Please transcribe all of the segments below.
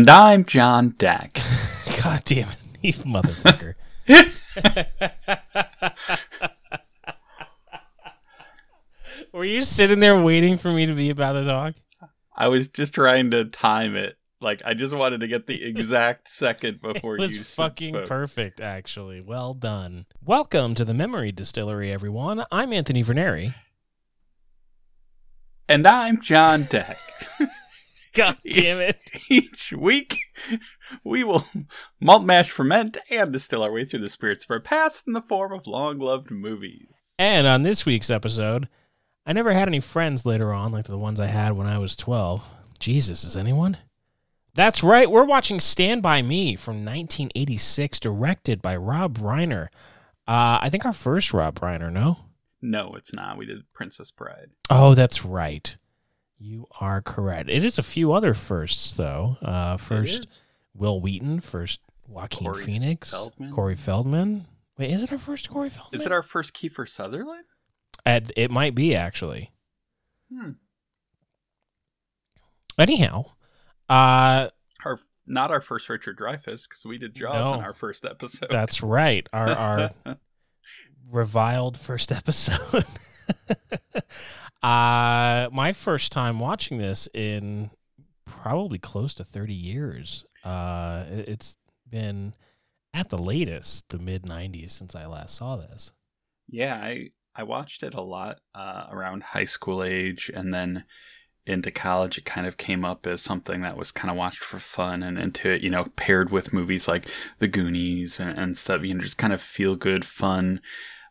And I'm John Deck. God damn it, you motherfucker. Were you sitting there waiting for me to be about the dog? I was just trying to time it. Like I just wanted to get the exact second before It was you fucking spoke. perfect, actually. Well done. Welcome to the Memory Distillery, everyone. I'm Anthony Verneri. And I'm John Deck. God damn it. Each week, we will malt mash, ferment, and distill our way through the spirits of our past in the form of long-loved movies. And on this week's episode, I never had any friends later on like the ones I had when I was 12. Jesus, is anyone? That's right, we're watching Stand By Me from 1986, directed by Rob Reiner. Uh, I think our first Rob Reiner, no? No, it's not. We did Princess Bride. Oh, that's right. You are correct. It is a few other firsts, though. Uh, first, is. Wil Wheaton. First, Joaquin Corey Phoenix. Feldman. Corey Feldman. Wait, is it our first Corey Feldman? Is it our first Kiefer Sutherland? Uh, it might be, actually. Hmm. Anyhow, uh, Our not our first Richard Dreyfuss because we did Jaws No. in our first episode. that's right. Our, our reviled first episode. uh, my first time watching this in probably close to 30 years. Uh, it- it's been at the latest the mid 90s since I last saw this. Yeah, I I watched it a lot uh, around high school age, and then into college, it kind of came up as something that was kind of watched for fun, and into it, you know, paired with movies like The Goonies and, and stuff. You know, just kind of feel good, fun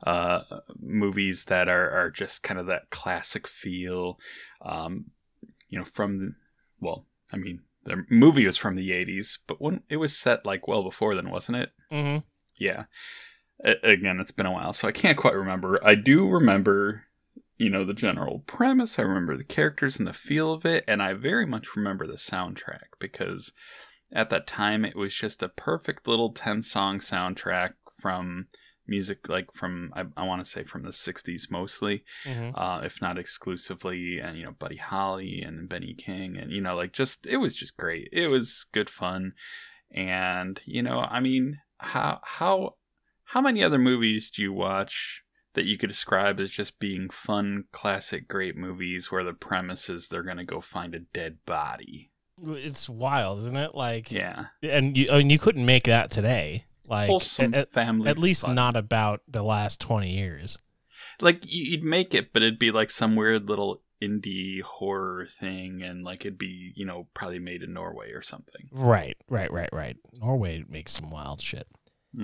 uh, movies that are are just kind of that classic feel. Um, you know, from the, well, I mean, the movie was from the '80s, but when it was set like well before then, wasn't it? Mm-hmm. yeah A- again it's been a while so i can't quite remember i do remember you know the general premise i remember the characters and the feel of it and i very much remember the soundtrack because at that time it was just a perfect little 10 song soundtrack from music like from i, I want to say from the 60s mostly Mm-hmm. uh, if not exclusively, and you know Buddy Holly and Benny King, and you know like just it was just great. It was good fun, and you know I mean how how how many other movies do you watch that you could describe as just being fun, classic, great movies where the premise is they're gonna go find a dead body? It's wild, isn't it? Like, Yeah, and you, I mean, you couldn't make that today. Like, wholesome at, family. at least fun. not about the last 20 years. like you- you'd make it, but it'd be like some weird little indie horror thing, and like it'd be you know probably made in Norway or something. Right, right, right, right. Norway makes some wild shit.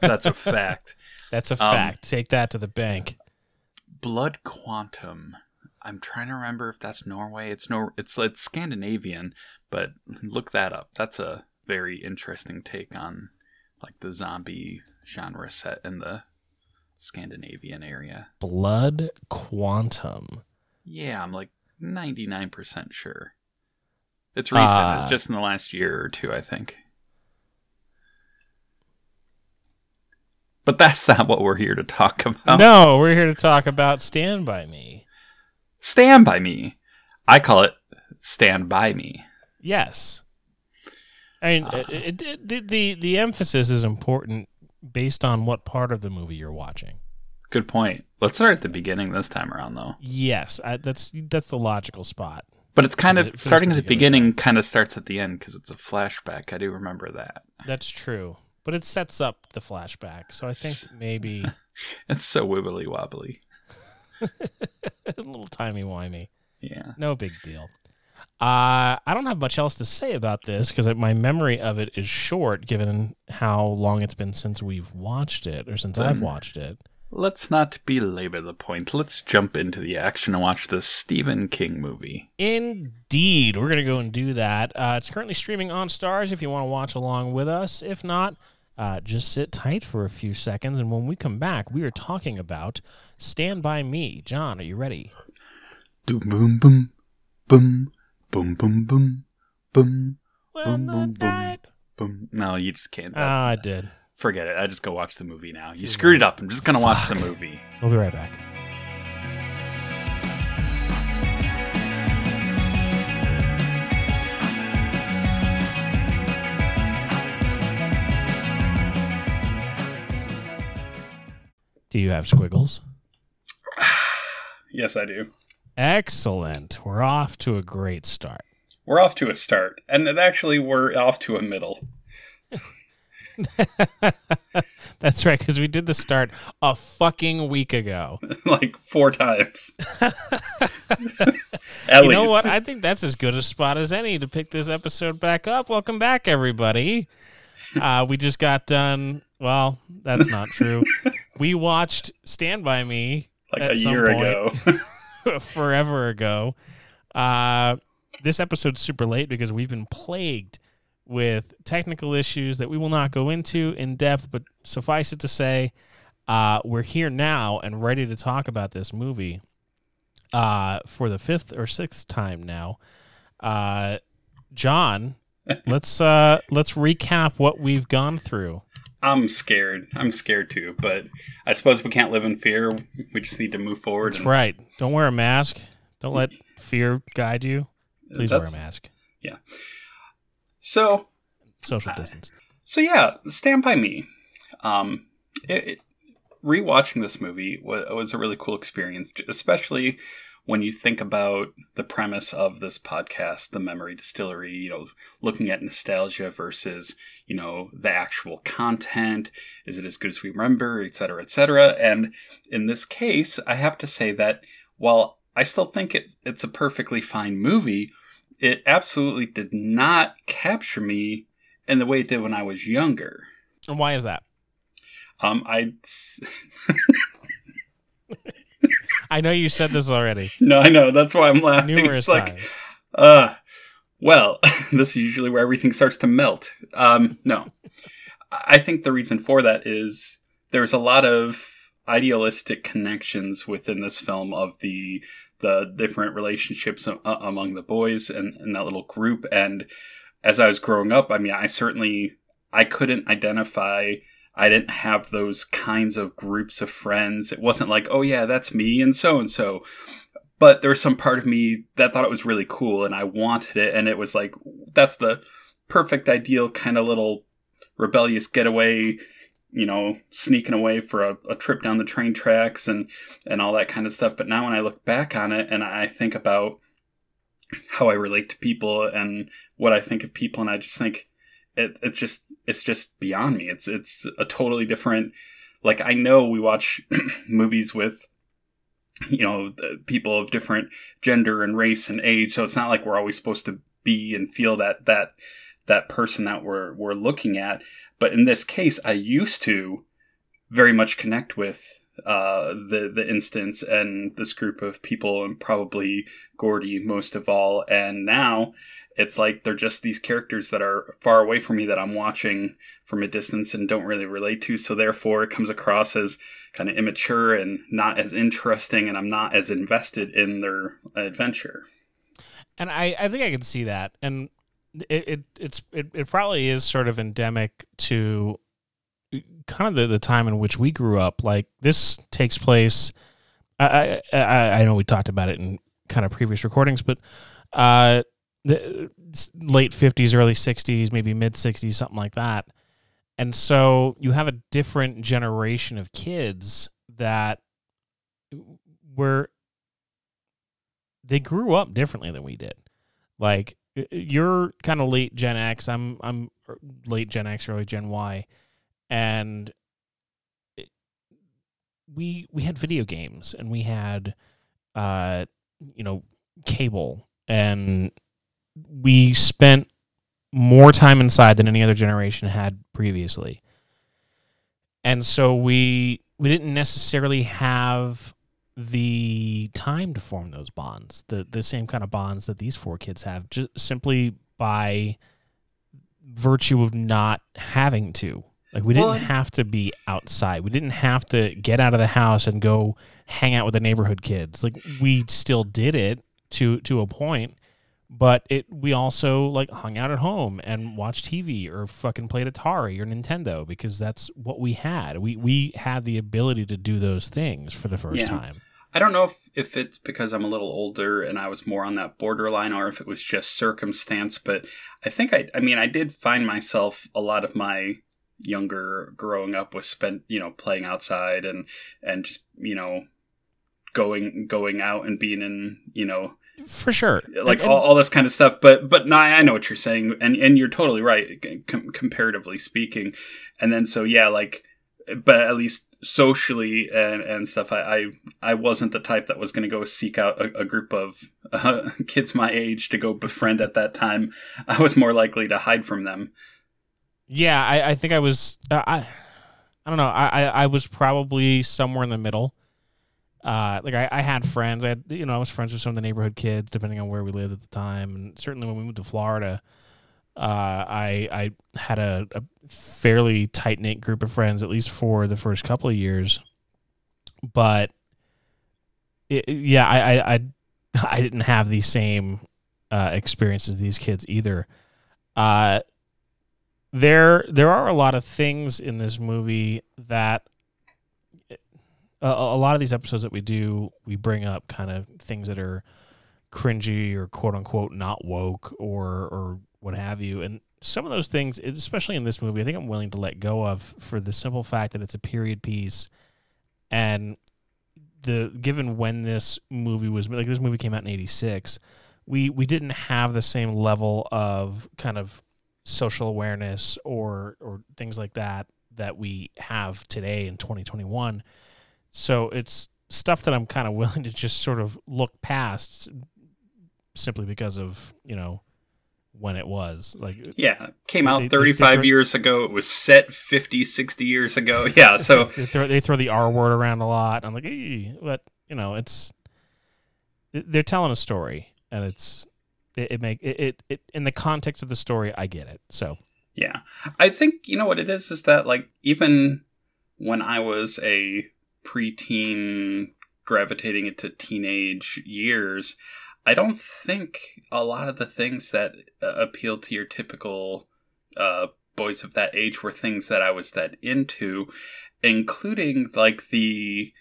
That's a fact. That's a Um, fact. Take that to the bank. Blood Quantum. I'm trying to remember if that's Norway. It's Nor. It's it's Scandinavian, but look that up. That's a very interesting take on like the zombie genre set in the Scandinavian area. Blood Quantum. Yeah, I'm like 99% sure. It's recent. Ah. it's just in the last year or two, I think. But that's not what we're here to talk about. No, we're here to talk about Stand By Me. Stand by me. I call it Stand by me. Yes. I mean, Ah. it, it, the, the the emphasis is important based on what part of the movie you're watching. Good point. Let's start at the beginning this time around, though. Yes, I, that's that's the logical spot. But it's kind For of this starting at the beginning, kind of starts at the end because it's a flashback. I do remember that. That's true, but it sets up the flashback, so I think maybe It's so wibbly wobbly. a little timey wimey. Yeah. No big deal. Uh, I don't have much else to say about this because my memory of it is short, given how long it's been since we've watched it or since I've watched it. Let's not belabor the point. Let's jump into the action and watch the Stephen King movie. Indeed, we're gonna go and do that. Uh, it's currently streaming on Starz if you want to watch along with us. If not, Uh, just sit tight for a few seconds, and when we come back, we are talking about Stand By Me. John, are you ready? Doom boom boom boom boom boom boom boom When the night- boom. No, you just can't. Ah, I did. forget it. I just go watch the movie now. You screwed it up. I'm just gonna watch the movie. We'll be right back. Do you have squiggles? Yes, I do. Excellent. We're off to a great start. We're off to a start, and actually we're off to a middle. That's right, because we did the start a fucking week ago. like four times. At you least. know what? I think that's as good a spot as any to pick this episode back up. Welcome back, everybody. Uh, we just got done. Well, that's not true. we watched Stand By Me like a year ago. forever ago. Uh, this episode's super late because we've been plagued with technical issues that we will not go into in depth, but suffice it to say, uh, we're here now and ready to talk about this movie uh, for the fifth or sixth time now. Uh, John, let's uh, let's recap what we've gone through. I'm scared. I'm scared too, but I suppose we can't live in fear. We just need to move forward. That's right. Don't wear a mask. Don't let fear guide you. Please wear a mask. Yeah. So, Social distance. so yeah, Stand by Me. Um, it, it, rewatching this movie was, was a really cool experience, especially when you think about the premise of this podcast, the Memory Distillery. You know, looking at nostalgia versus you know the actual content. Is it as good as we remember, et cetera, et cetera? And in this case, I have to say that while I still think it's it's a perfectly fine movie, it absolutely did not capture me in the way it did when I was younger. And why is that? Um, I I know you said this already no, I know that's why I'm laughing. numerous It's like, uh, well, this is usually where everything starts to melt. Um, no, I think the reason for that is there's a lot of idealistic connections within this film of the the different relationships among the boys and, and that little group. And as I was growing up, I mean, I certainly I couldn't identify. I didn't have those kinds of groups of friends. It wasn't like, oh yeah, that's me and so and so. But there was some part of me that thought it was really cool and I wanted it. And it was like, that's the perfect, ideal kind of little rebellious getaway, you know, sneaking away for a, a trip down the train tracks and, and all that kind of stuff. But now when I look back on it and I think about how I relate to people and what I think of people, and I just think, it, it's just it's just beyond me. It's it's a totally different. Like I know we watch movies with you know people of different gender and race and age, so it's not like we're always supposed to be and feel that that that person that we're we're looking at. But in this case, I used to very much connect with uh, the the instance and this group of people, and probably Gordie most of all. And now it's like they're just these characters that are far away from me that I'm watching from a distance and don't really relate to. So therefore, it comes across as kind of immature and not as interesting, and I'm not as invested in their adventure. And I, I think I can see that. And it, it it's it, it probably is sort of endemic to kind of the, the time in which we grew up. Like this takes place I, I I know we talked about it in kind of previous recordings, but uh the late fifties, early sixties, maybe mid sixties, something like that. And so you have a different generation of kids that were they grew up differently than we did. Like you're kind of late Gen X. I'm I'm er, late Gen X, early Gen Y, and it- we we had video games and we had uh you know cable and we spent more time inside than any other generation had previously. And so we we didn't necessarily have the time to form those bonds, the the same kind of bonds that these four kids have, just simply by virtue of not having to. Like we didn't Well, have to be outside. We didn't have to get out of the house and go hang out with the neighborhood kids. Like we still did it to to a point, but it we also like hung out at home and watched TV or fucking played Atari or Nintendo because that's what we had. We we had the ability to do those things for the first Yeah. time. I don't know if, if it's because I'm a little older and I was more on that borderline or if it was just circumstance, but I think I, I mean, I did find myself a lot of my younger growing up was spent, you know, playing outside and, and just, you know, going, going out and being in, you know, For sure. like And- and- all, all this kind of stuff. But, but no, I I know what you're saying. And, and you're totally right, com- comparatively speaking. And then, so yeah, like, but at least socially and, and stuff, I, I, I wasn't the type that was going to go seek out a, a group of uh, kids my age to go befriend at that time. I was more likely to hide from them. Yeah, I, I think I was. Uh, I I don't know. I, I I was probably somewhere in the middle. Uh, like I, I had friends. I had you know I was friends with some of the neighborhood kids, depending on where we lived at the time, and certainly when we moved to Florida, uh, I I had a, a fairly tight knit group of friends, at least for the first couple of years. But it, yeah, I, I I I didn't have the same uh, experiences these kids either. Uh, there there are a lot of things in this movie that a, a lot of these episodes that we do we bring up kind of things that are cringy or quote unquote not woke or or what have you. And some of those things especially in this movie i think i'm willing to let go of for the simple fact that it's a period piece. And the given when this movie was like this movie came out in 86 we we didn't have the same level of kind of social awareness or or things like that that we have today in 2021 so it's stuff that i'm kind of willing to just sort of look past simply because of you know when it was like Yeah. Came out they- 35 they- years ago. It was set 50, 60 years ago. Yeah. So they throw, they throw the R word around a lot. I'm like, "Ee," but you know, it's they're telling a story, and it's it, it make it, it it in the context of the story, I get it. So Yeah. I think, you know what it is, is that, like, even when I was a preteen gravitating into teenage years, I don't think a lot of the things that uh, appeal to your typical uh, boys of that age were things that I was that into, including, like, the.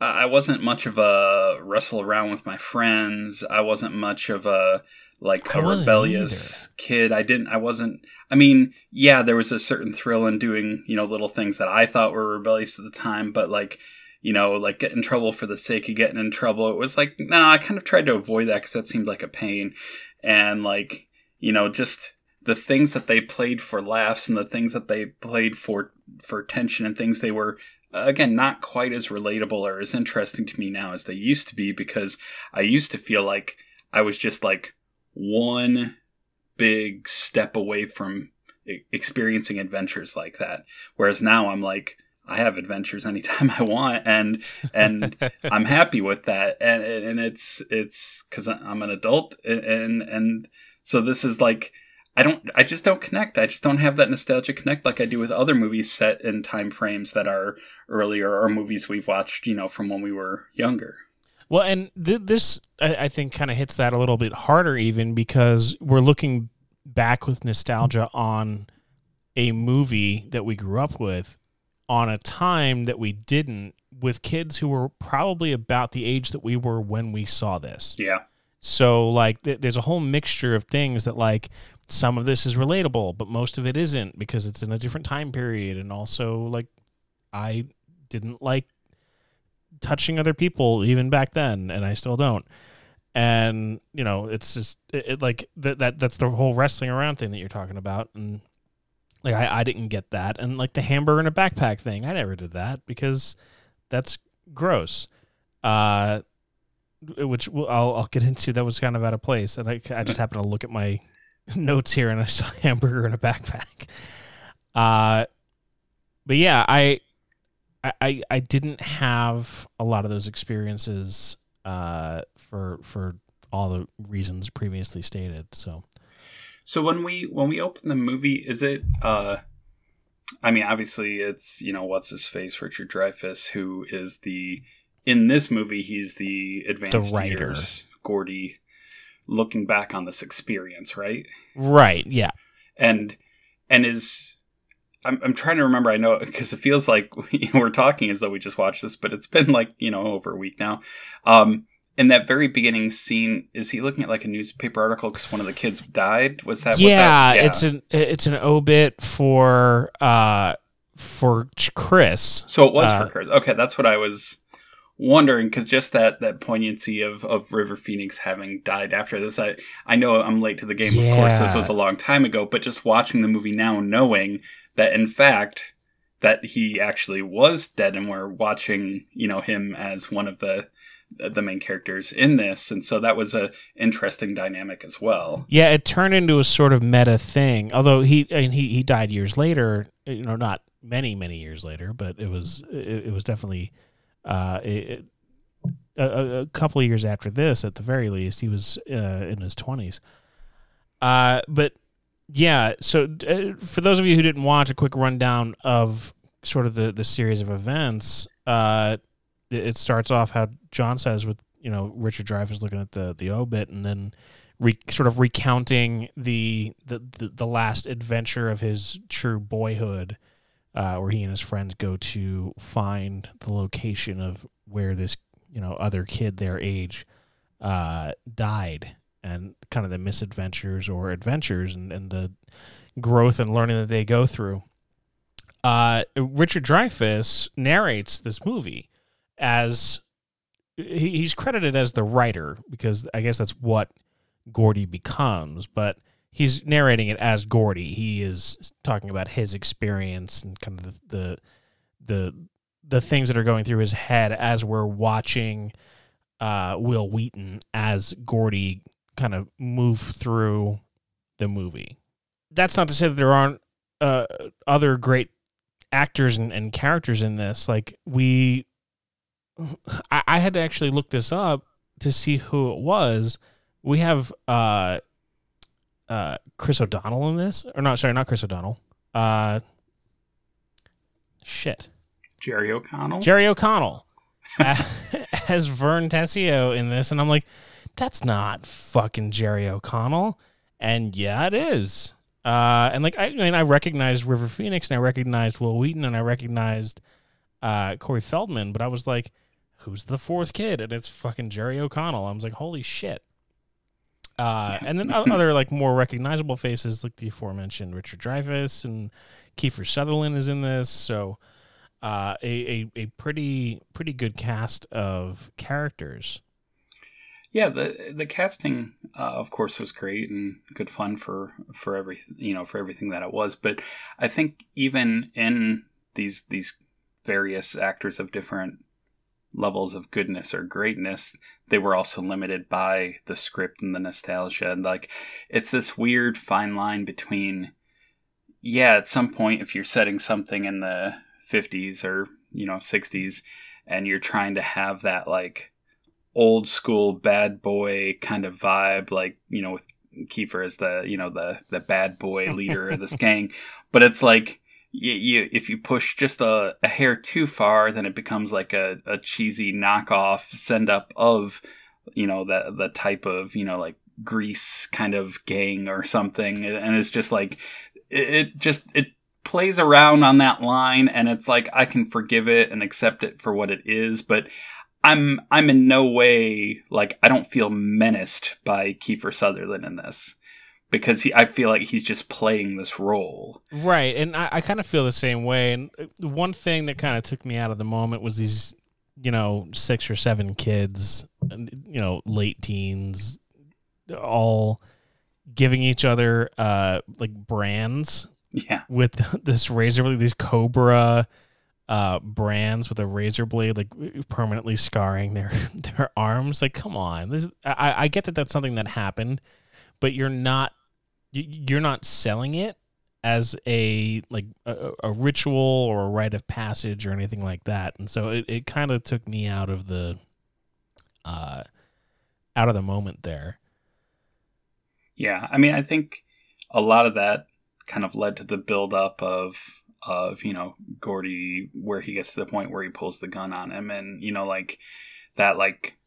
I wasn't much of a wrestle around with my friends. I wasn't much of a like I a rebellious kid. I didn't. I wasn't. I mean, yeah, there was a certain thrill in doing you know little things that I thought were rebellious at the time, but like you know, like get in trouble for the sake of getting in trouble. It was like, nah, I kind of tried to avoid that because that seemed like a pain, and like you know, just the things that they played for laughs and the things that they played for for tension and things they were again not quite as relatable or as interesting to me now as they used to be because I used to feel like I was just like one big step away from experiencing adventures like that whereas now I'm like I have adventures anytime I want and and I'm happy with that and and it's it's cuz I'm an adult and and, and so this is like I don't I just don't connect. I just don't have that nostalgia connect like I do with other movies set in time frames that are earlier or movies we've watched, you know, from when we were younger. Well, and th- this I, I think kind of hits that a little bit harder, even because we're looking back with nostalgia on a movie that we grew up with, on a time that we didn't, with kids who were probably about the age that we were when we saw this. Yeah. So like, th- there's a whole mixture of things that like some of this is relatable, but most of it isn't because it's in a different time period, and also like I didn't like touching other people even back then and I still don't. And you know, it's just it, it like that that that's the whole wrestling around thing that you're talking about and like I, I didn't get that. And like the hamburger in a backpack thing I never did that because that's gross. Uh which I'll, I'll get into that was kind of out of place. And I, I just happened to look at my notes here and I saw hamburger in a backpack. Uh but yeah I I, I, I didn't have a lot of those experiences uh, for for all the reasons previously stated. So So when we when we open the movie, is it uh I mean, obviously, it's you know what's his face, Richard Dreyfuss, who is the in this movie he's the advanced The writer. years Gordie, looking back on this experience, right? Right. Yeah. And and is I'm I'm trying to remember. I know because it feels like we're talking as though we just watched this, but it's been like you know over a week now. Um, in that very beginning scene, is he looking at like a newspaper article because one of the kids died? Was that? what yeah, that, It's an it's an obit for uh for Chris. So it was Uh, for Chris. Okay, that's what I was wondering because just that that poignancy of of River Phoenix having died after this. I I know I'm late to the game. Of course, this was a long time ago. But just watching the movie now, knowing that in fact that he actually was dead, and we're watching you know him as one of the the main characters in this, and so that was a interesting dynamic as well. Yeah, it turned into a sort of meta thing. Although he and he he died years later. You know, not many many years later, but it was it, it was definitely uh it, a, a- couple of years after this, at the very least, he was uh, in his twenties. Uh, but yeah, so uh, for those of you who didn't watch, a quick rundown of sort of the the series of events. Uh, it, starts off how John says with you know Richard Dreyfuss looking at the the obit, and then re- sort of recounting the, the the the last adventure of his true boyhood, uh, where he and his friends go to find the location of where this you know other kid their age uh, died, and kind of the misadventures or adventures and, and the growth and learning that they go through. Uh, Richard Dreyfuss narrates this movie as he, he's credited as the writer because I guess that's what Gordie becomes, but he's narrating it as Gordie. He is talking about his experience and kind of the the the, the things that are going through his head as we're watching uh, Wil Wheaton as Gordie kind of move through the movie. That's not to say that there aren't uh, other great actors and, and characters in this. Like we, I, I had to actually look this up to see who it was. We have uh, uh, Chris O'Donnell in this, or not? Sorry, not Chris O'Donnell. Uh, shit, Jerry O'Connell. Jerry O'Connell as Vern Tessio in this, and I'm like, that's not fucking Jerry O'Connell, and yeah, it is. Uh, and like I, I mean, I recognized River Phoenix, and I recognized Wil Wheaton, and I recognized uh, Corey Feldman, but I was like, who's the fourth kid? And it's fucking Jerry O'Connell. I was like, holy shit. Uh, and then other like more recognizable faces like the aforementioned Richard Dreyfuss and Kiefer Sutherland is in this. So uh, a, a a pretty pretty good cast of characters. Yeah, the the casting, uh, of course, was great and good fun for for every you know for everything that it was. But I think even in these these various actors of different levels of goodness or greatness, they were also limited by the script and the nostalgia. And like, it's this weird fine line between, yeah, at some point, if you're setting something in the 50s or you know 60s, and you're trying to have that like old school bad boy kind of vibe, like you know, with Kiefer as the you know the the bad boy leader of this gang. But it's like you, you if you push just a, a hair too far, then it becomes like a, a cheesy knockoff send up of you know the the type of you know like Grease kind of gang or something, and it's just like it, it just it plays around on that line and it's like I can forgive it and accept it for what it is, but I'm I'm in no way like I don't feel menaced by Kiefer Sutherland in this because he I feel like he's just playing this role. Right, and I, I kind of feel the same way. And uh, one thing that kind of took me out of the moment was these, you know, six or seven kids, you know, late teens, all giving each other uh like brands Yeah. with this razor blade, these Cobra uh brands with a razor blade like permanently scarring their their arms like come on this I, I get that that's something that happened but you're not you're not selling it as a like a, a ritual or a rite of passage or anything like that. And so it, it kind of took me out of the uh out of the moment there. Yeah, I mean, I think a lot of that kind of led to the build up of of you know Gordie where he gets to the point where he pulls the gun on him, and you know like that like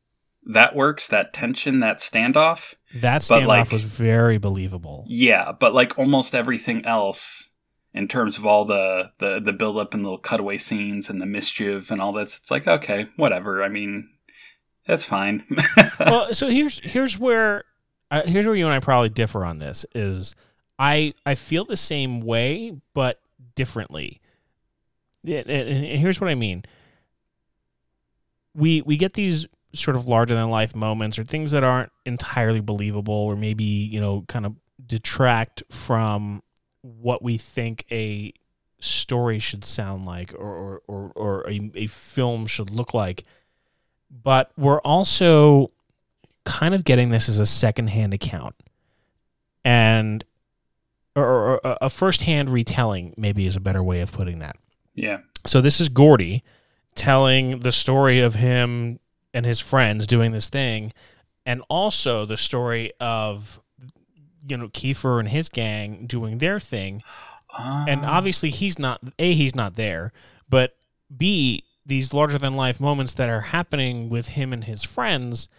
that works that tension that standoff. That standoff like- was very believable. Yeah, but like almost everything else in terms of all the the the build up and little cutaway scenes and the mischief and all this, it's like okay, whatever. I mean, that's fine. well, so here's here's where uh, here's where you and I probably differ on this is I I feel the same way but differently. And, and- and here's what I mean. We we get these sort of larger than life moments or things that aren't entirely believable or maybe, you know, kind of detract from what we think a story should sound like or or, or, or a, a film should look like. But we're also kind of getting this as a secondhand account. And or, a first-hand retelling maybe is a better way of putting that. Yeah, so this is gordie telling the story of him and his friends doing this thing and also the story of you know kiefer and his gang doing their thing. And Um, obviously he's not a he's not there but b these larger than life moments that are happening with him and his friends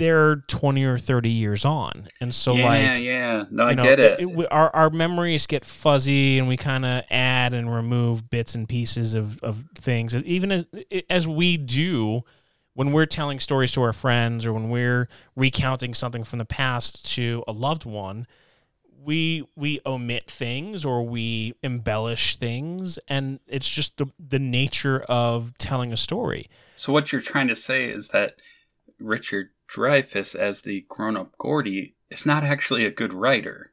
they're 20 or 30 years on. And so yeah, like yeah, no, I know, get it. we- our, our memories get fuzzy and we kind of add and remove bits and pieces of, of things. Even as, as we do when we're telling stories to our friends or when we're recounting something from the past to a loved one we we omit things or we embellish things. And it's just the the nature of telling a story. So what you're trying to say is that Richard Dreyfuss as the grown-up Gordie is not actually a good writer.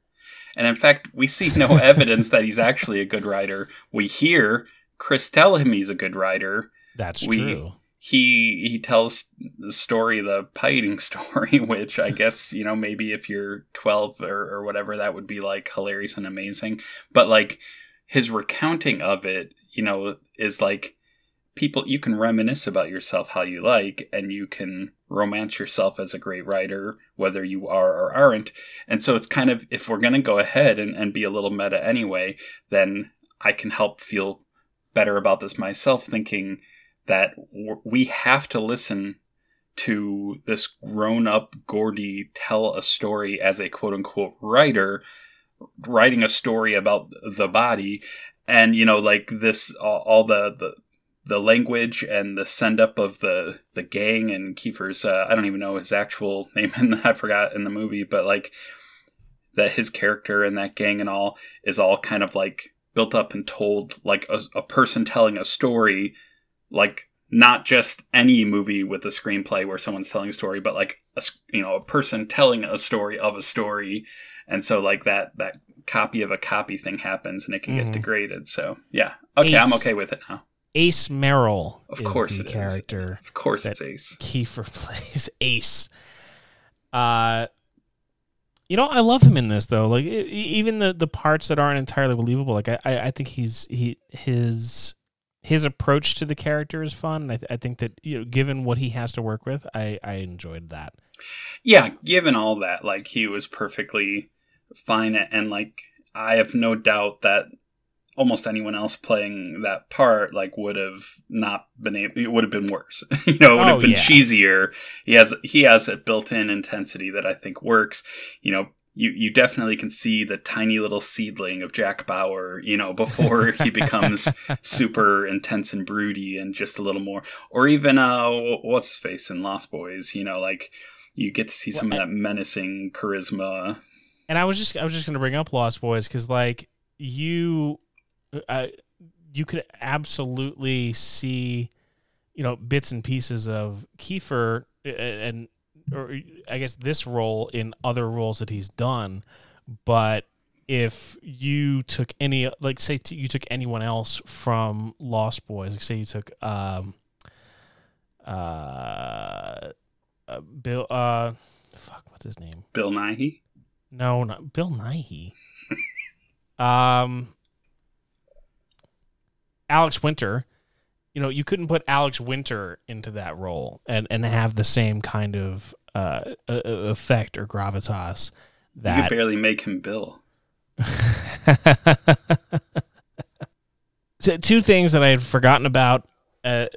And in fact, we see no evidence that he's actually a good writer. We hear Chris tell him he's a good writer. that's We- true He he tells the story, the pie story, which I guess, you know, maybe if you're 12 or, or whatever, that would be like hilarious and amazing. But like his recounting of it, you know, is like people you can reminisce about yourself how you like and you can romance yourself as a great writer whether you are or aren't. And so it's kind of if we're going to go ahead and, and be a little meta anyway then i can help feel better about this myself thinking that w- we have to listen to this grown-up gordie tell a story as a quote-unquote writer writing a story about the body. And you know like this all, all the, the the language and the send up of the the gang and Kiefer's uh, I don't even know his actual name and I forgot in the movie but like that his character and that gang and all is all kind of like built up and told like a, a person telling a story like not just any movie with a screenplay where someone's telling a story but like a you know a person telling a story of a story. And so like that that copy of a copy thing happens and it can Mhm. get degraded. So yeah. Okay i'm okay with it now ace merrill Of is course the it is. character of course it's ace Kiefer plays Ace. Uh, you know, I love him in this though. Like even the the parts that aren't entirely believable. Like I, I, I think he's he his his approach to the character is fun. And I, th- I think that you know, given what he has to work with, I I enjoyed that. yeah given all that like he was perfectly fine and like i have no doubt that almost anyone else playing that part like would have not been able it would have been worse you know it would Oh, have been yeah. cheesier he has he has a built-in intensity that i think works you know you, you definitely can see the tiny little seedling of Jack Bauer, you know, before he becomes super intense and broody and just a little more, or even uh, what's face in Lost Boys, you know, like you get to see some Well, of that menacing charisma. And I was just I was just gonna bring up Lost Boys because like you, uh, you could absolutely see, you know, bits and pieces of Kiefer and or I guess this role in other roles that he's done, but if you took any like say t- you took anyone else from Lost Boys, like say you took um uh, uh Bill uh fuck what's his name Bill Nighy. no, not Bill Nighy. um, Alex Winter. You know, you couldn't put Alex Winter into that role and, and have the same kind of uh, effect or gravitas That You could barely make him Bill. t- two things that I had forgotten about, uh,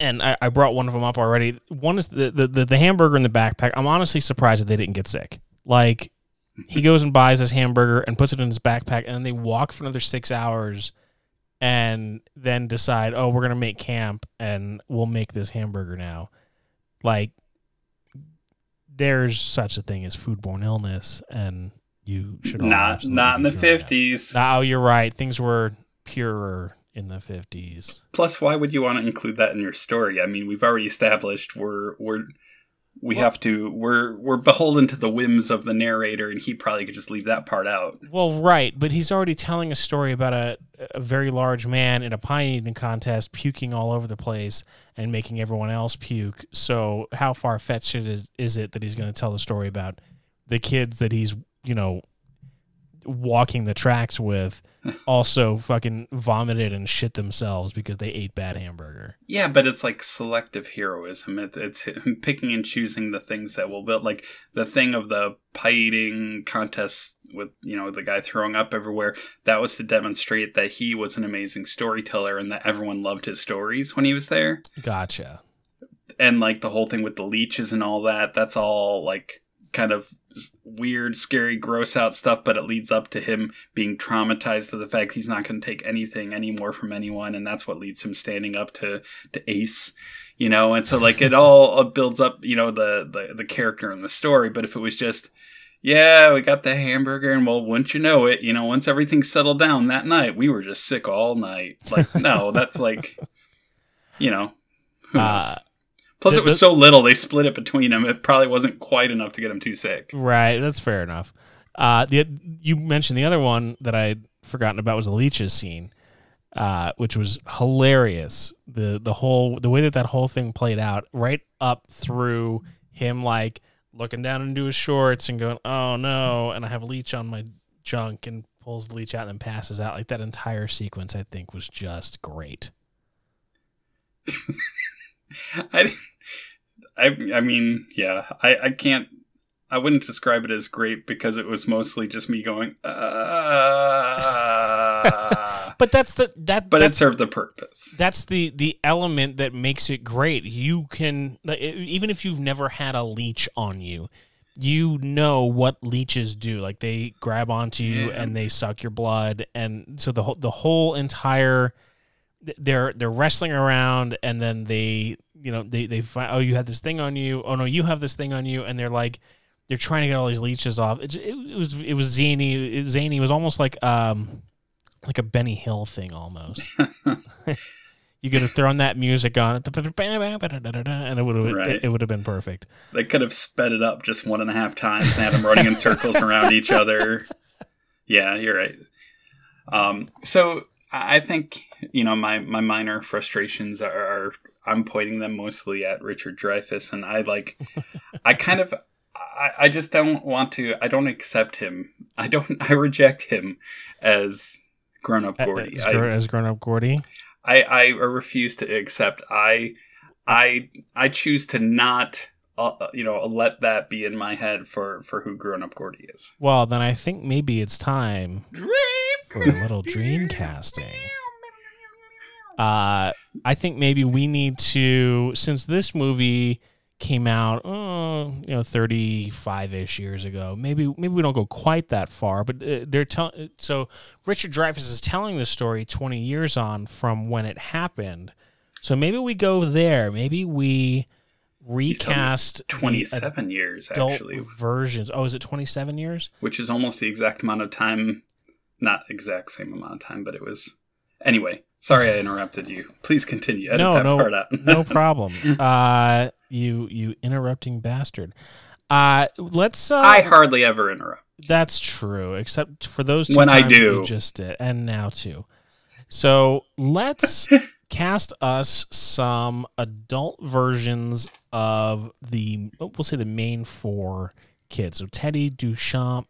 and I, I brought one of them up already. One is the, the the the hamburger in the backpack. I'm honestly surprised that they didn't get sick. Like he goes and buys this hamburger and puts it in his backpack, and then they walk for another six hours, and then decide, oh, we're gonna make camp and we'll make this hamburger now. Like there's such a thing as foodborne illness, and you should Not not in the fifties. Oh, you're right. Things were purer in the 50s. Plus, why would you want to include that in your story? I mean, we've already established we're we're we Well- have to we're we're beholden to the whims of the narrator, and he probably could just leave that part out. Well, right, but he's already telling a story about a, a very large man in a pie eating contest puking all over the place and making everyone else puke. So, how far fetched is, is it that he's going to tell the story about the kids that he's, you know, walking the tracks with also fucking vomited and shit themselves because they ate bad hamburger? Yeah, but it's like selective heroism. It, it's picking and choosing the things that will build. Like the thing of the pie eating contest with you know the guy throwing up everywhere. That was to demonstrate that he was an amazing storyteller and that everyone loved his stories when he was there. Gotcha. and like the whole thing with the leeches and all that that's all like kind of weird scary gross out stuff but it leads up to him being traumatized to the fact he's not going to take anything anymore from anyone and that's what leads him standing up to to ace you know and so like it all uh, builds up you know the the, the character and the story but if it was just yeah, we got the hamburger, and well, wouldn't you know it, you know, once everything settled down that night, we were just sick all night. Like, no, that's like, you know? Uh, Plus, it was so little they split it between them. It probably wasn't quite enough to get him too sick. Right, that's fair enough. Uh, the you mentioned the other one that I'd forgotten about was the leeches scene, uh, which was hilarious. the The whole the way that that whole thing played out, right up through him like looking down into his shorts and going, "Oh no!" and I have a leech on my junk, and pulls the leech out and then passes out. Like that entire sequence, I think was just great. I, I, I mean, yeah, I, I can't. I wouldn't describe it as great because it was mostly just me going, uh, But that's the that. but it served the purpose. that's the the element that makes it great. You can even if you've never had a leech on you, you know what leeches do. Like they grab onto you Yeah. and they suck your blood, and so the whole the whole entire they're they're wrestling around, and then they you know they they find oh you have this thing on you, oh no you have this thing on you, and they're like they're trying to get all these leeches off. It, it, it was it was zany. It, zany. It was almost like um like a Benny Hill thing almost. you could have thrown that music on, and it would have Right. it, it would have been perfect. They could have sped it up just one and a half times and had them running in circles around each other. Yeah, you're right. Um, so I think you know my my minor frustrations are, are I'm pointing them mostly at Richard Dreyfuss, and I like I kind of I, I just don't want to. I don't accept him. I don't. I reject him as grown up Gordie. As, I- as grown up Gordie. I, I refuse to accept. I I I choose to not uh, you know let that be in my head for for who grown up Gordie is. Well, then I think maybe it's time for a little dream casting. Uh, I think maybe we need to, since this movie came out, oh, you know, thirty-five ish years ago. Maybe maybe we don't go quite that far, but uh, they're telling. So Richard Dreyfuss is telling the story twenty years on from when it happened. So maybe we go there. Maybe we recast Twenty seven years actually, versions. Oh, is it twenty-seven years? which is almost the exact amount of time. Not exact same amount of time, but it was. Anyway, sorry I interrupted you. Please continue. Edit no, no, no problem. Uh, you you interrupting bastard. Uh, let's. Uh, I hardly ever interrupt. that's true, except for those two When I do. just did, and now too. So let's cast us some adult versions of the we'll say the main four kids. So Teddy Duchamp,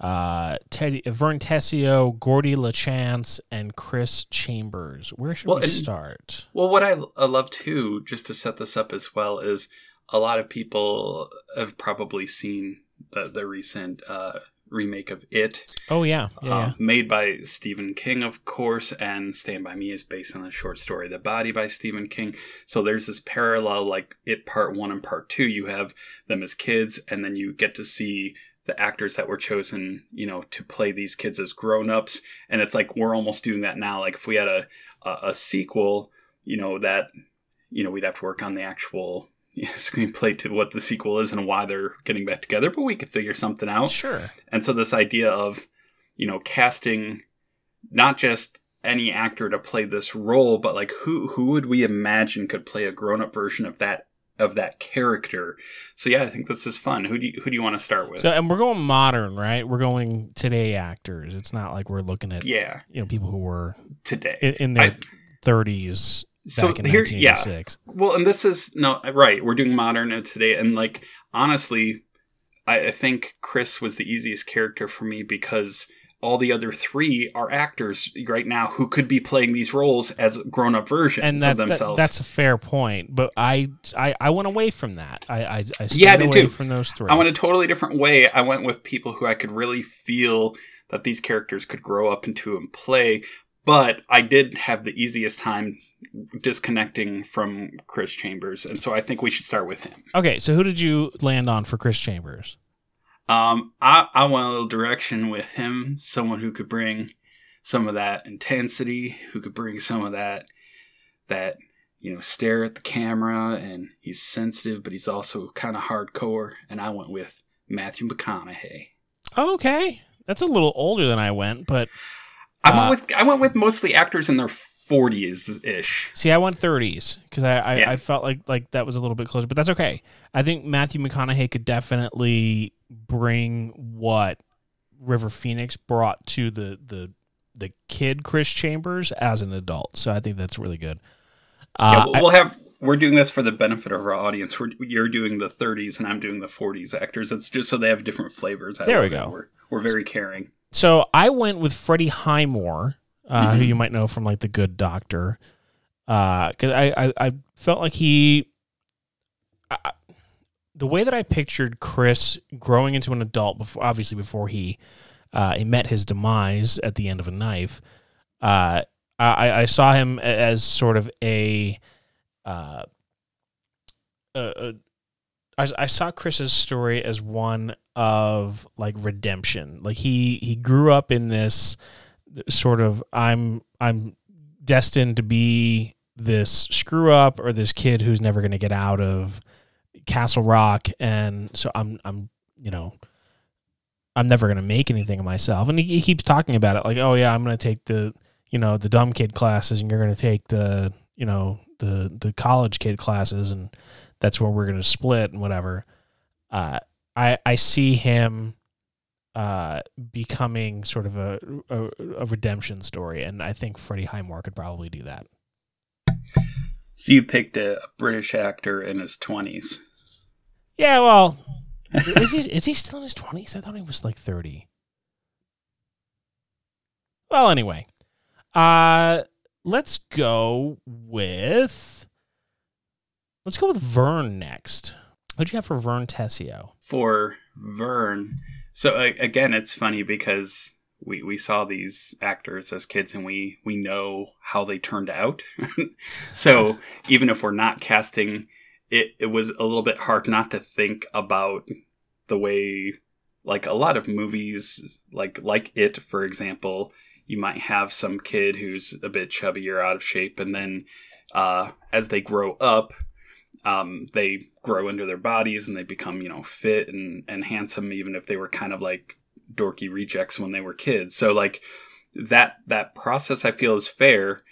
uh, Teddy Vern Tessio, Gordie LaChance, and Chris Chambers. Where should Well, we and- start? Well, what I, I love too, just to set this up as well, is a lot of people have probably seen the the recent uh, remake of It, Oh yeah, yeah, uh, yeah. made by Stephen King, of course, and Stand By Me is based on the short story The Body by Stephen King. So there's this parallel, like It Part 1 and Part 2. You have them as kids, and then you get to see the actors that were chosen, you know, to play these kids as grown ups. And it's like we're almost doing that now. Like if we had a, a, a sequel, you know, that, you know, we'd have to work on the actual you know, screenplay to what the sequel is and why they're getting back together, but we could figure something out. Sure. And so this idea of, you know, casting not just any actor to play this role, but like who who would we imagine could play a grown up version of that of that character? So yeah, I think this is fun. Who do you who do you want to start with? So and we're going modern, right? We're going today actors. It's not like we're looking at yeah, you know people who were today. in, in their thirties so back in here, yeah. 1986. Well, and this is no right. We're doing modern and today, and like honestly, I, I think Chris was the easiest character for me because all the other three are actors right now who could be playing these roles as grown-up versions and that, of that- themselves. that's a fair point. But I I, I went away from that. I I, I Yeah, I did away too. from those three. I went a totally different way. I went with people who I could really feel that these characters could grow up into and play. But I did have the easiest time disconnecting from Chris Chambers, and so I think we should start with him. okay, so who did you land on for Chris Chambers? Um, I, I went a little direction with him, someone who could bring some of that intensity, who could bring some of that, that, you know, stare at the camera and he's sensitive, but he's also kind of hardcore. And I went with Matthew McConaughey. Okay, that's a little older than I went, but I Uh, went with, I went with mostly actors in their forties ish. see, I went 30s because I I, Yeah. I felt like like that was a little bit closer, but that's okay. I think Matthew McConaughey could definitely bring what River Phoenix brought to the the the kid Chris Chambers as an adult. So I think that's really good. yeah, Uh, we'll, we'll have, we're doing this for the benefit of our audience. We're, you're doing the 30s and I'm doing the 40s actors. It's just so they have different flavors. I There we go. We're, we're very caring. So I went with Freddie Highmore, uh, who Mhm. you might know from like The Good Doctor, because I, I I felt like he, I- the way that I pictured Chris growing into an adult before, obviously before he, uh, he met his demise at the end of a knife. Uh, I I saw him as sort of a, uh, a, a I, I saw Chris's story as one of like redemption. Like he he grew up in this sort of I'm I'm destined to be this screw up or this kid who's never going to get out of Castle Rock and so I'm I'm you know I'm never to make anything of myself. And he, he keeps talking about it like, "Oh yeah, I'm to take the, you know, the dumb kid classes and you're to take the, you know, the the college kid classes and that's where we're to split and whatever." Uh I I see him uh, becoming sort of a, a a redemption story, and I think Freddie Highmore could probably do that. So you picked a, British actor in his 20s. Yeah, well, is he is he still in his twenties? I thought he was like thirty. Well, anyway, uh, let's go with let's go with Vern next. What'd you have for Vern Tessio? For Vern. So a- again, it's funny because we, we saw these actors as kids and we, we know how they turned out. so even if we're not casting, it, it was a little bit hard not to think about the way, like a lot of movies, like like it, for example, you might have some kid who's a bit chubby or out of shape, and then uh, as they grow up, um, they grow into their bodies and they become, you know, fit and, and handsome, even if they were kind of like dorky rejects when they were kids. So like that that process I feel is fair.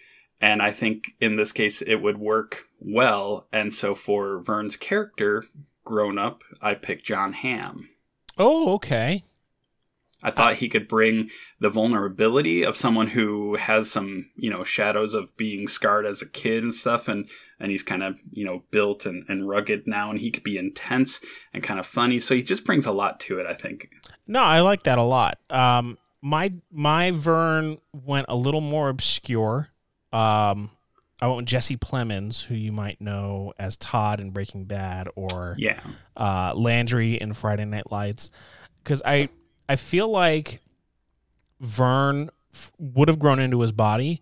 And I think in this case it would work well. And so for Vern's character, grown up, I picked Jon Hamm. Oh, okay. I thought he could bring the vulnerability of someone who has some, you know, shadows of being scarred as a kid and stuff, and and he's kind of, you know, built and, and rugged now, and he could be intense and kind of funny. So he just brings a lot to it, I think. No, I like that a lot. Um, my my Vern went a little more obscure. Um, I went with Jesse Plemons, who you might know as Todd in Breaking Bad, or Yeah. uh, Landry in Friday Night Lights, because I I feel like Vern f- would have grown into his body,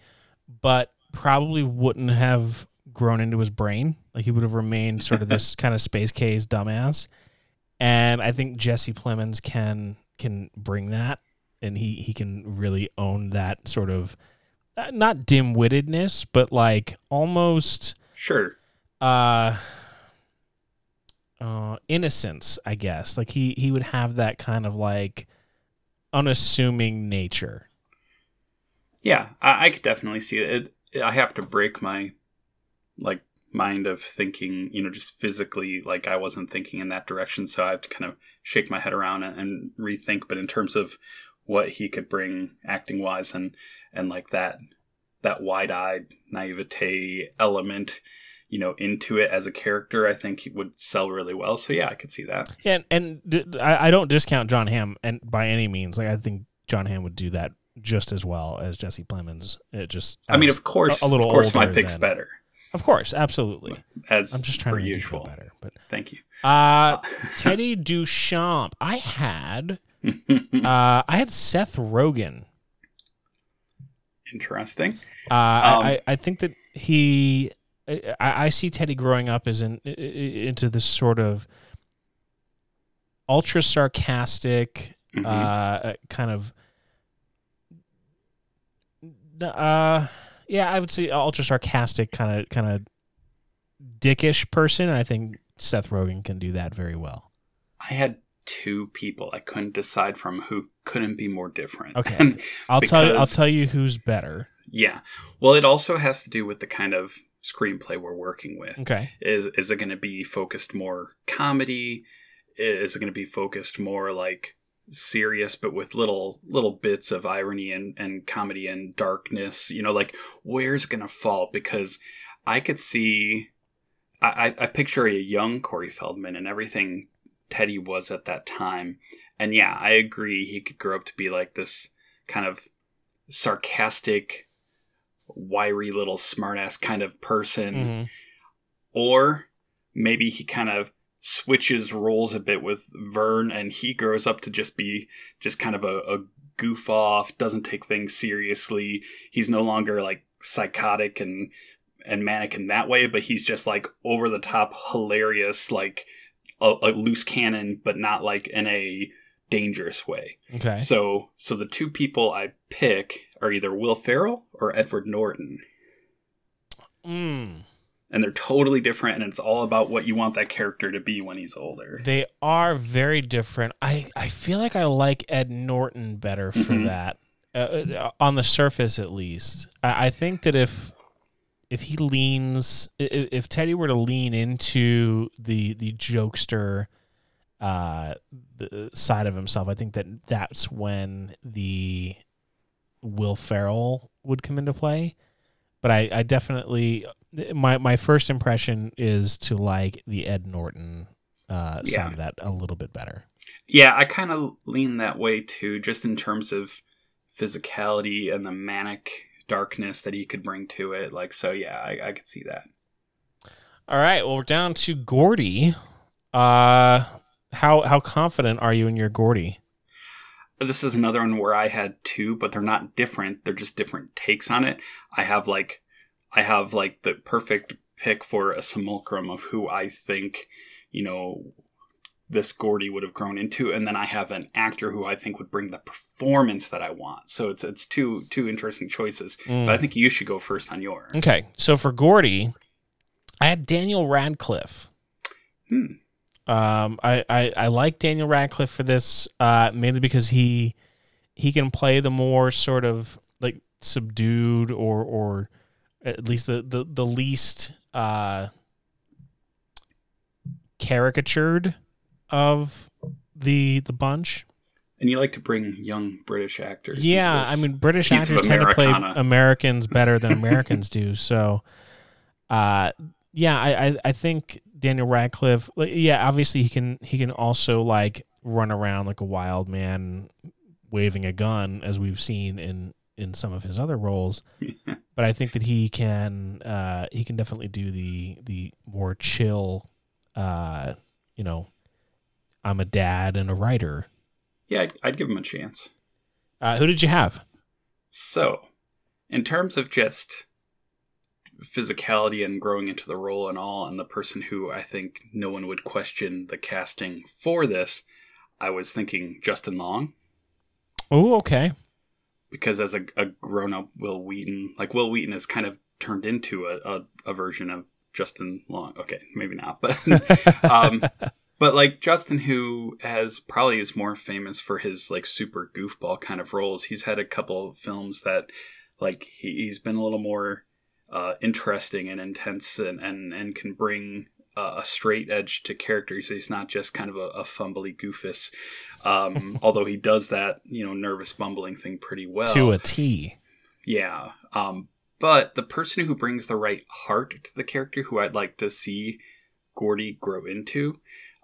but probably wouldn't have grown into his brain. Like he would have remained sort of this kind of space case dumbass. And I think Jesse Plemons can can bring that, and he he can really own that sort of not dim wittedness, but like almost Sure. uh uh innocence i guess like he he would have that kind of like unassuming nature Yeah, I, I could definitely see it. it. I have to break my like mind of thinking, you know, just physically, like I wasn't thinking in that direction. So I have to kind of shake my head around and, and rethink. But in terms of what he could bring acting wise and and like that that wide eyed naivete element, you know, into it as a character, I think he would sell really well. So yeah, I could see that. and and I, don't discount jon hamm and by any means like i think jon hamm would do that just as well as jesse plemons it just I mean, of course, a little of course, my pick's than- better. of course absolutely As i'm just trying per to usual. better but Thank you. uh teddy duchamp i had uh i had seth rogen Interesting. Uh, Um, I, I think that he, I, I see Teddy growing up as in into this sort of ultra sarcastic, Mhm. uh, kind of, uh, yeah, I would say ultra sarcastic, kind of, kind of dickish person. And I think Seth Rogen can do that very well. I had two people I couldn't decide from who couldn't be more different. Okay. I'll tell you, I'll tell you who's better. yeah. Well, it also has to do with the kind of screenplay we're working with. Okay. Is is it going to be focused more comedy? Is it going to be focused more like serious but with little little bits of irony and, and comedy and darkness you know like where's gonna fall because i could see I I picture a young corey feldman and everything teddy was at that time and yeah i agree he could grow up to be like this kind of sarcastic wiry little smartass kind of person Mhm. or maybe he kind of switches roles a bit with Vern and he grows up to just be just kind of a, a goof off, doesn't take things seriously. He's no longer like psychotic and and manic in that way, but he's just like over the top hilarious, like a, a loose cannon, but not like in a dangerous way. Okay. So so the two people I pick are either Will Ferrell or Edward Norton Mm. and they're totally different and it's all about what you want that character to be when he's older They are very different. I, I feel like I like Ed Norton better for Mhm. that, uh, uh, on the surface at least. I, I think that if if he leans, i- i- if Teddy were to lean into the the jokester uh, the side of himself, I think that that's when the Will Ferrell would come into play. But I, I definitely my my first impression is to like the Ed Norton uh, Yeah. side of that a little bit better. yeah i kind of lean that way too just in terms of physicality and the manic darkness that he could bring to it like so yeah i, I could see that All right, well we're down to Gordie. Uh, how how confident are you in your Gordie? this is another one where i had two but they're not different they're just different takes on it i have like i have like the perfect pick for a simulacrum of who i think you know this Gordie would have grown into, and then I have an actor who I think would bring the performance that I want. So it's it's two two interesting choices. Mm. But I think you should go first on yours. Okay, so for Gordie, I had Daniel Radcliffe. Hmm. Um, I, I, I like Daniel Radcliffe for this, uh, mainly because he he can play the more sort of like subdued or or at least the the, the least uh, caricatured of the the bunch. And you like to bring young British actors. Yeah, I mean British actors tend to play Americans better than Americans do. So, uh, yeah, I, I I think Daniel Radcliffe. like, Yeah, obviously he can he can also like run around like a wild man, waving a gun, as we've seen in in some of his other roles. but I think that he can uh, he can definitely do the the more chill, uh, you know, I'm a dad and a writer Yeah, I'd, I'd give him a chance. Uh, who did you have? So, in terms of just physicality and growing into the role and all, and the person who I think no one would question the casting for this, I was thinking Justin Long. Oh, okay. because as a, a grown-up wil wheaton like wil wheaton has kind of turned into a, a, a version of justin long okay maybe not but um but like justin who has probably is more famous for his like super goofball kind of roles he's had a couple of films that like he, he's been a little more uh interesting and intense and and, and can bring uh, a straight edge to characters he's not just kind of a, a fumbly goofus um although he does that you know nervous bumbling thing pretty well to a T. yeah. Um, but the person who brings the right heart to the character, who I'd like to see Gordie grow into,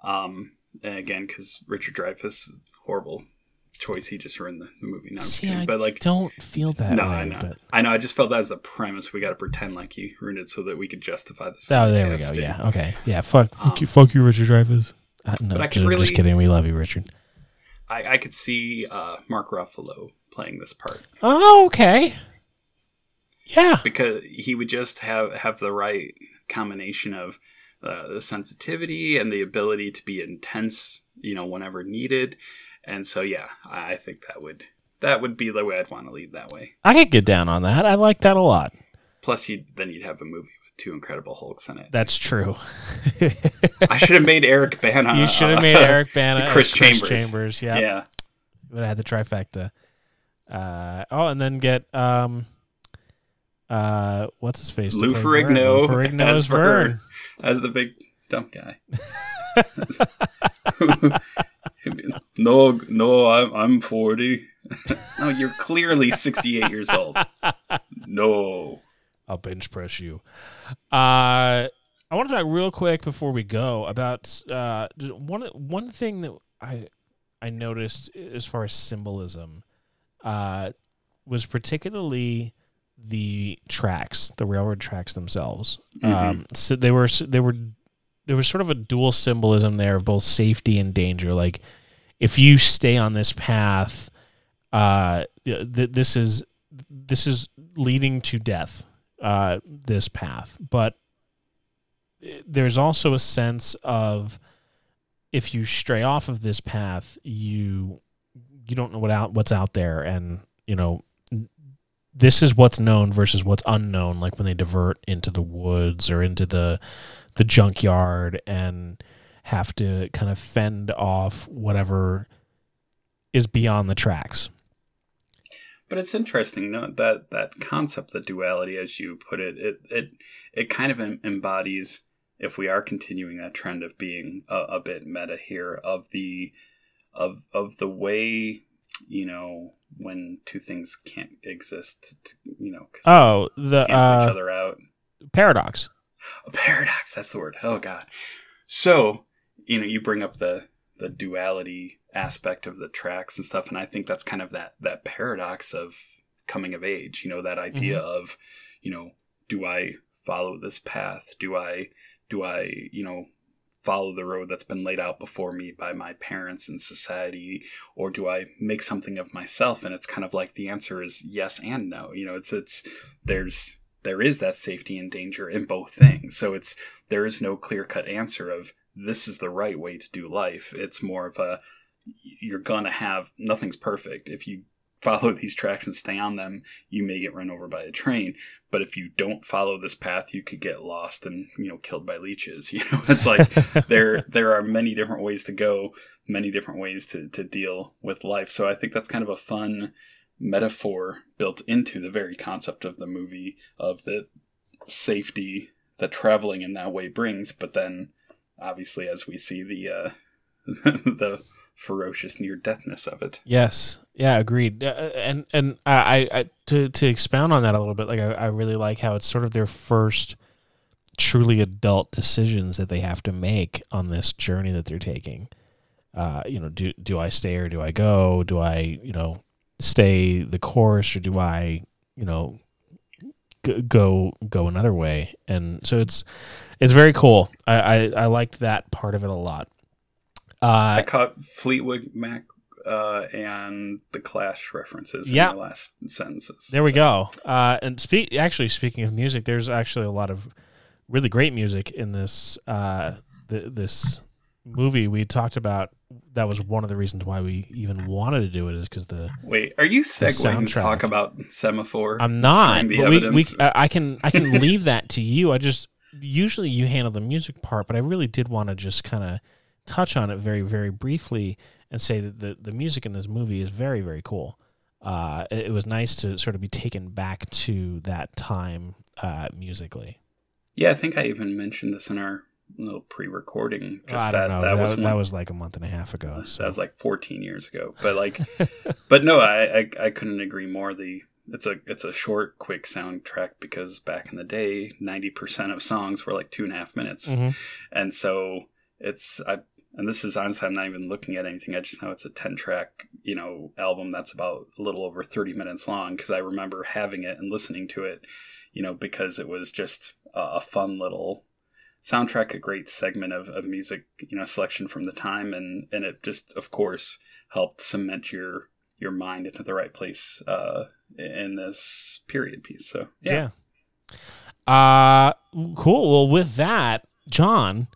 um, and again, because Richard Dreyfuss, horrible choice, he just ruined the, the movie. No, I'm See, kidding. I but like, don't feel that no, way. I know, But I know. I just felt that as the premise. We got to pretend like he ruined it so that we could justify this. oh, there we go. Yeah. Okay. Yeah. Fuck. Um, fuck you, fuck you, Richard Dreyfuss. Uh, no, But I could just, really- just kidding. We love you, Richard. I, I could see uh, Mark Ruffalo playing this part. Oh, okay. Yeah. because he would just have have the right combination of uh, the sensitivity and the ability to be intense, you know, whenever needed. And so, yeah, I think that would that would be the way I'd want to lead that way. I could get down on that. I like that a lot. Plus, you then you'd have a movie with two Incredible Hulks in it. That's true. I should have made Eric Bana. you should have made Eric Bana Chris Chris Chambers. Chambers. Yeah. Yeah, Would have had the trifecta. Uh, oh, and then get um, uh, what's his face? Lou? Ferrigno Lou Ferrigno as Vern. Vern. As the big dumb guy. no, no, I'm I'm forty. no, you're clearly sixty-eight years old. No. I'll bench press you. Uh, I want to talk real quick before we go about uh, one one thing that I I noticed as far as symbolism uh, was particularly the tracks, the railroad tracks themselves. Um, so they were they were there was sort of a dual symbolism there of both safety and danger. Like if you stay on this path, uh, th- this is this is leading to death. Uh, this path, but there's also a sense of if you stray off of this path, you you don't know what out what's out there, and you know this is what's known versus what's unknown. Like when they divert into the woods or into the the junkyard and have to kind of fend off whatever is beyond the tracks. But it's interesting no, that that concept, the duality, as you put it, it it it kind of embodies if we are continuing that trend of being a, a bit meta here of the of of the way you know when two things can't exist, t- you know, because Oh, the cancel each uh, other out. paradox. A paradox. That's the word. Oh God. So you know, you bring up the the duality aspect of the tracks and stuff, and I think that's kind of that that paradox of coming of age. You know, that idea of you know, do I follow this path? Do I do I you know follow the road that's been laid out before me by my parents and society or do i make something of myself? And it's kind of like the answer is yes and no. You know it's it's there's there is that safety and danger in both things. So it's there is no clear cut answer of this is the right way to do life. It's more of a you're gonna have nothing's perfect. If you follow these tracks and stay on them you may get run over by a train. But if you don't follow this path you could get lost and you know killed by leeches you know? It's like there there are many different ways to go many different ways to to deal with life. So i think that's kind of a fun metaphor built into the very concept of the movie of the safety that traveling in that way brings. But then obviously as we see the uh the ferocious near deathness of it Yes. Yeah, agreed. Uh, and and I, I to to expound on that a little bit, like I, I really like how it's sort of their first truly adult decisions that they have to make on this journey that they're taking. Uh, you know, do do I stay or do I go? Do I, you know, stay the course or do I, you know, g- go go another way? And so it's it's very cool. I I, I liked that part of it a lot. Uh, I caught Fleetwood Mac uh, and the Clash references Yeah. in the last sentences. There we go. Uh, and speak actually speaking of music, there's actually a lot of really great music in this uh, th- this movie we talked about. That was one of the reasons why we even wanted to do it is because the Wait, are you segueing to talk about Semaphore? I'm not. But we, we? I can I can leave that to you. I just usually you handle the music part, but I really did want to just kind of touch on it very very briefly and say that the the music in this movie is very very cool. Uh, it, it was nice to sort of be taken back to that time uh, musically. Yeah, I think I even mentioned this in our little pre-recording. Just I that know. that, That, was that, was like a month and a half ago. So. that was like 14 years ago. But like, but no, I, I I couldn't agree more. The it's a it's a short, quick soundtrack because back in the day, 90 percent of songs were like two and a half minutes, Mhm. and so it's I. And this is honestly, I'm not even looking at anything. I just know it's a 10 track, you know, album that's about a little over 30 minutes long because I remember having it and listening to it, you know, because it was just a, fun little soundtrack, a great segment of, of music, you know, selection from the time, and and it just, of course, helped cement your your mind into the right place uh, in this period piece. So yeah, Yeah. Uh cool. Well, with that, John,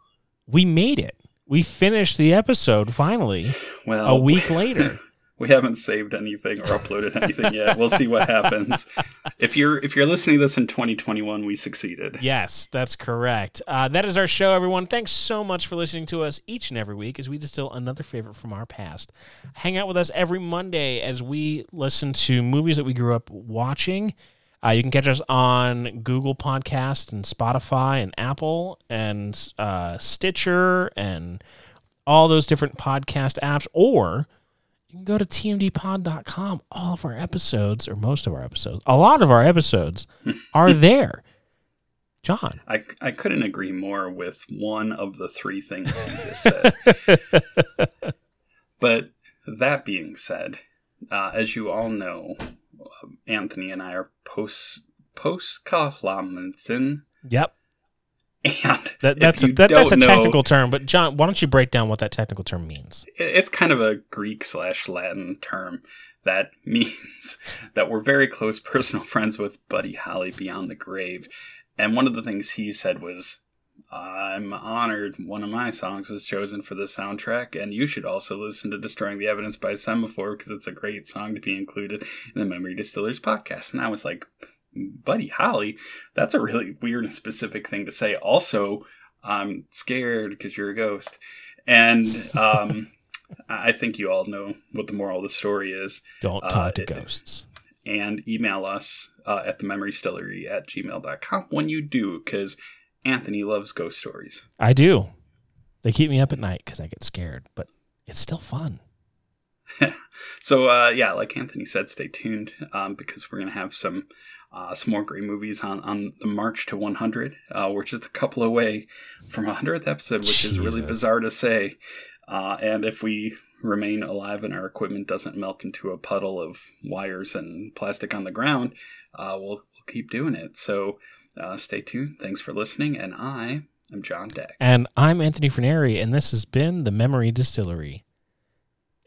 we made it. We finished the episode finally well, a week later. we haven't saved anything or uploaded anything yet. We'll see what happens. If you're if you're listening to this in 2021, we succeeded. Yes, that's correct. Uh, that is our show, everyone. Thanks so much for listening to us each and every week as we distill another favorite from our past. Hang out with us every Monday as we listen to movies that we grew up watching. Uh, you can catch us on Google Podcast and Spotify and Apple and uh, Stitcher and all those different podcast apps, or you can go to tmdpod.com. All of our episodes, or most of our episodes, a lot of our episodes are there. John. I, I couldn't agree more with one of the three things you just said. but that being said, uh, as you all know, Um, Anthony and I are post post Kaufmanson, Yep. and That, that's a, that, that's a don't know- technical term, but John, why don't you break down what that technical term means? it's kind of a Greek slash Latin term that means that we're very close personal friends with Buddy Holly beyond the grave. And one of the things he said was, I'm honored one of my songs was chosen for the soundtrack, and you should also listen to Destroying the Evidence by Semaphore because it's a great song to be included in the Memory Distillers podcast. And I was like, Buddy Holly, that's a really weird and specific thing to say. Also, I'm scared because you're a ghost. And um, I think you all know what the moral of the story is. Don't Uh, talk to it- ghosts. And email us uh, at the memorydistillery at gmail.com when you do, because Anthony loves ghost stories. I do. They keep me up at night because I get scared, but it's still fun. so uh, yeah, like Anthony said, stay tuned um, because we're gonna have some uh, some more great movies on on the march to 100. Uh, we're just a couple away from a hundredth episode, which is really bizarre to say. Uh, and if we remain alive and our equipment doesn't melt into a puddle of wires and plastic on the ground, uh, we'll, we'll keep doing it. So uh, stay tuned. Thanks for listening, and I am John Deck. And I'm Anthony Ferneri, and this has been the Memory Distillery.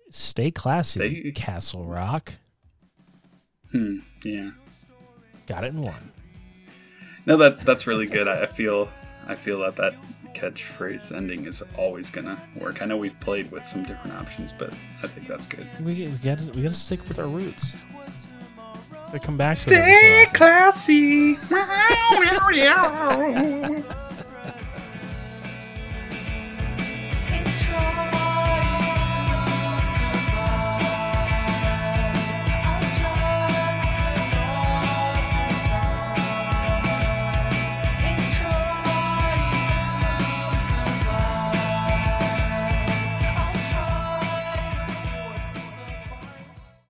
Stay classy, Stay- Castle Rock. Hmm, yeah. Got it in one. No, that that's really good. I feel I feel that that catchphrase ending is always gonna work. I know we've played with some different options, but I think that's good. We, we got we got to stick with our roots. We come back to Stay them. classy.